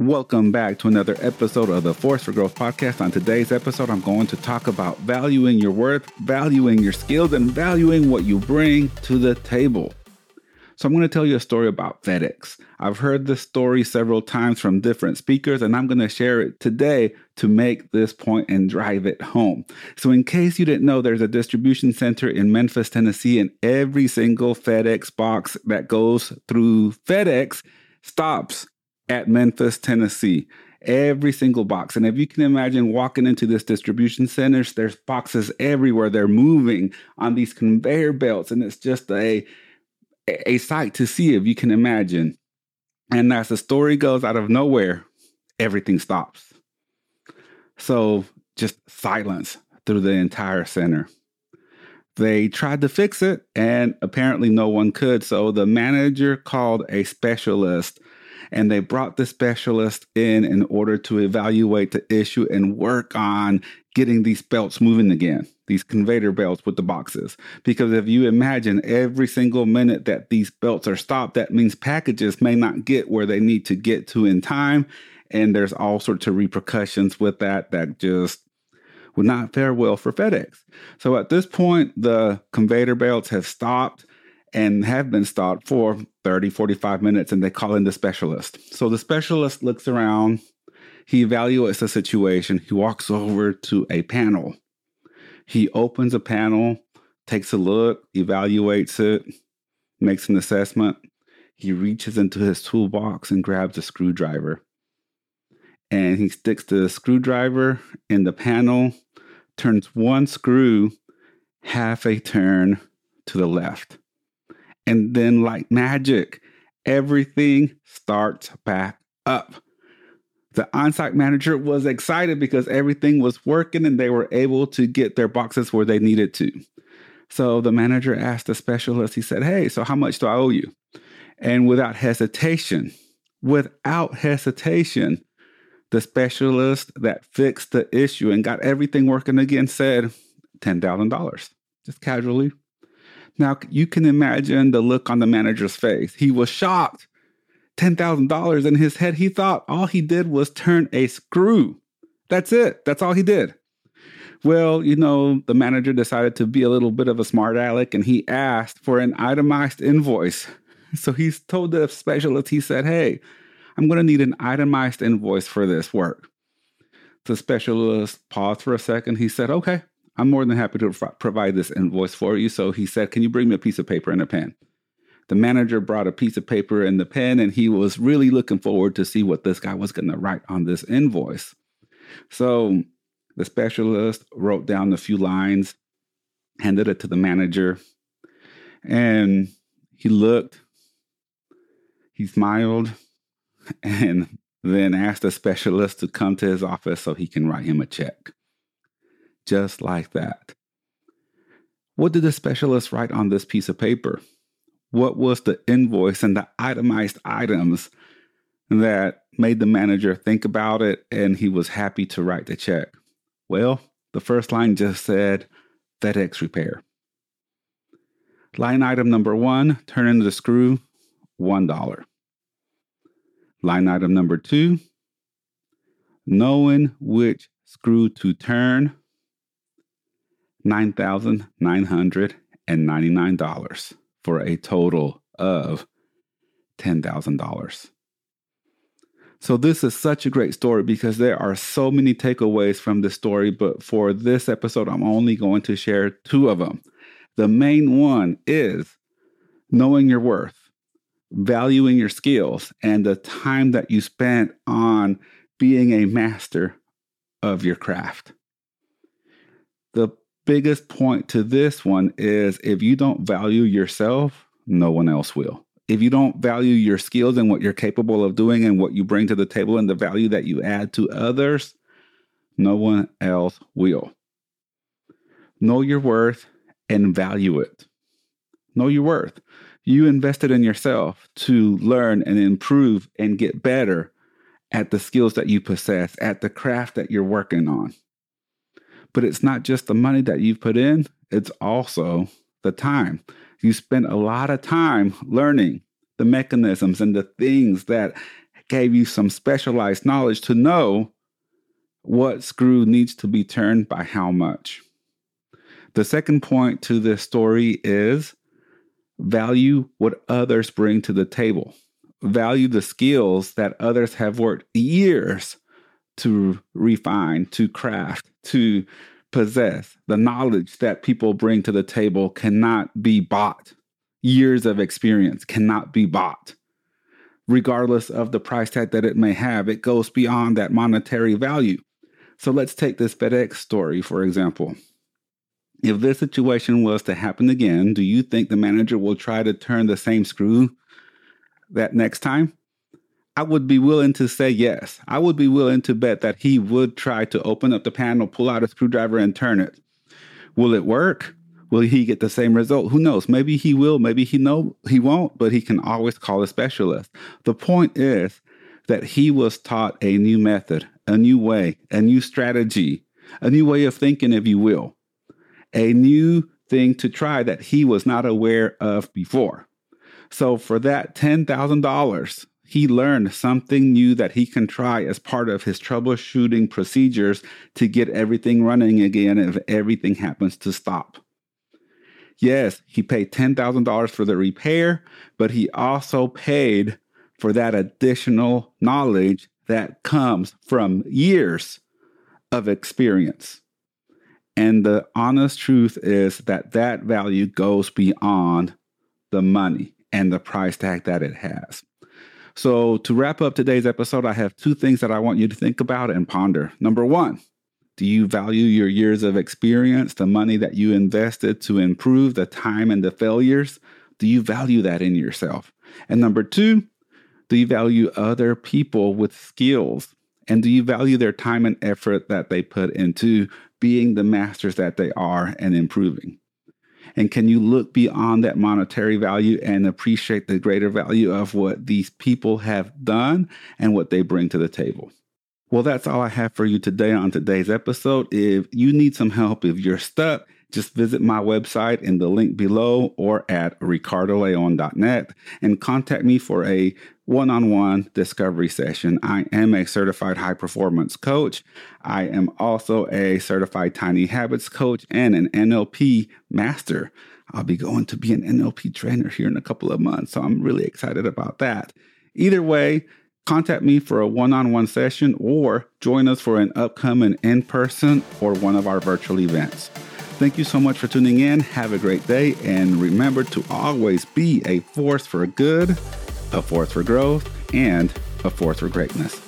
Welcome back to another episode of the Force for Growth podcast. On today's episode, I'm going to talk about valuing your worth, valuing your skills, and valuing what you bring to the table. So, I'm going to tell you a story about FedEx. I've heard this story several times from different speakers, and I'm going to share it today to make this point and drive it home. So, in case you didn't know, there's a distribution center in Memphis, Tennessee, and every single FedEx box that goes through FedEx stops at Memphis, Tennessee. Every single box. And if you can imagine walking into this distribution centers, there's boxes everywhere. They're moving on these conveyor belts, and it's just a a sight to see if you can imagine. And as the story goes out of nowhere, everything stops. So just silence through the entire center. They tried to fix it, and apparently no one could. So the manager called a specialist and they brought the specialist in in order to evaluate the issue and work on getting these belts moving again, these conveyor belts with the boxes. Because if you imagine every single minute that these belts are stopped, that means packages may not get where they need to get to in time. And there's all sorts of repercussions with that that just would not fare well for FedEx. So at this point, the conveyor belts have stopped and have been stopped for 30, 45 minutes, and they call in the specialist. So the specialist looks around, he evaluates the situation, he walks over to a panel. He opens a panel, takes a look, evaluates it, makes an assessment. He reaches into his toolbox and grabs a screwdriver. And he sticks the screwdriver in the panel, turns one screw half a turn to the left and then, like magic, everything starts back up. The on site manager was excited because everything was working and they were able to get their boxes where they needed to. So the manager asked the specialist, he said, Hey, so how much do I owe you? And without hesitation, without hesitation, the specialist that fixed the issue and got everything working again said $10,000, just casually now you can imagine the look on the manager's face. He was shocked. $10,000 in his head. He thought all he did was turn a screw. That's it. That's all he did. Well, you know, the manager decided to be a little bit of a smart aleck and he asked for an itemized invoice. So he told the specialist, he said, Hey, I'm going to need an itemized invoice for this work. The specialist paused for a second. He said, Okay, I'm more than happy to provide this invoice for you. So he said, Can you bring me a piece of paper and a pen? The manager brought a piece of paper and the pen, and he was really looking forward to see what this guy was going to write on this invoice. So the specialist wrote down a few lines, handed it to the manager, and he looked, he smiled, and then asked the specialist to come to his office so he can write him a check just like that. What did the specialist write on this piece of paper? What was the invoice and the itemized items that made the manager think about it and he was happy to write the check? Well, the first line just said FedEx repair. Line item number one, turn in the screw, $1. Line item number two, knowing which screw to turn, $9,999 for a total of $10,000. So, this is such a great story because there are so many takeaways from this story. But for this episode, I'm only going to share two of them. The main one is knowing your worth, valuing your skills, and the time that you spent on being a master of your craft. Biggest point to this one is if you don't value yourself, no one else will. If you don't value your skills and what you're capable of doing and what you bring to the table and the value that you add to others, no one else will. Know your worth and value it. Know your worth. You invested in yourself to learn and improve and get better at the skills that you possess, at the craft that you're working on. But it's not just the money that you've put in, it's also the time. You spend a lot of time learning the mechanisms and the things that gave you some specialized knowledge to know what screw needs to be turned by how much. The second point to this story is value what others bring to the table. Value the skills that others have worked years to refine, to craft, to possess. The knowledge that people bring to the table cannot be bought. Years of experience cannot be bought. Regardless of the price tag that it may have, it goes beyond that monetary value. So let's take this FedEx story, for example. If this situation was to happen again, do you think the manager will try to turn the same screw that next time? I would be willing to say yes. I would be willing to bet that he would try to open up the panel, pull out a screwdriver, and turn it. Will it work? Will he get the same result? Who knows? Maybe he will, maybe he no he won't, but he can always call a specialist. The point is that he was taught a new method, a new way, a new strategy, a new way of thinking, if you will, a new thing to try that he was not aware of before. So for that $10,000, he learned something new that he can try as part of his troubleshooting procedures to get everything running again if everything happens to stop. Yes, he paid $10,000 for the repair, but he also paid for that additional knowledge that comes from years of experience. And the honest truth is that that value goes beyond the money and the price tag that it has. So, to wrap up today's episode, I have two things that I want you to think about and ponder. Number one, do you value your years of experience, the money that you invested to improve, the time and the failures? Do you value that in yourself? And number two, do you value other people with skills? And do you value their time and effort that they put into being the masters that they are and improving? And can you look beyond that monetary value and appreciate the greater value of what these people have done and what they bring to the table? Well, that's all I have for you today on today's episode. If you need some help, if you're stuck, just visit my website in the link below or at ricardoleon.net and contact me for a one on one discovery session. I am a certified high performance coach. I am also a certified tiny habits coach and an NLP master. I'll be going to be an NLP trainer here in a couple of months, so I'm really excited about that. Either way, contact me for a one on one session or join us for an upcoming in person or one of our virtual events. Thank you so much for tuning in. Have a great day. And remember to always be a force for good, a force for growth, and a force for greatness.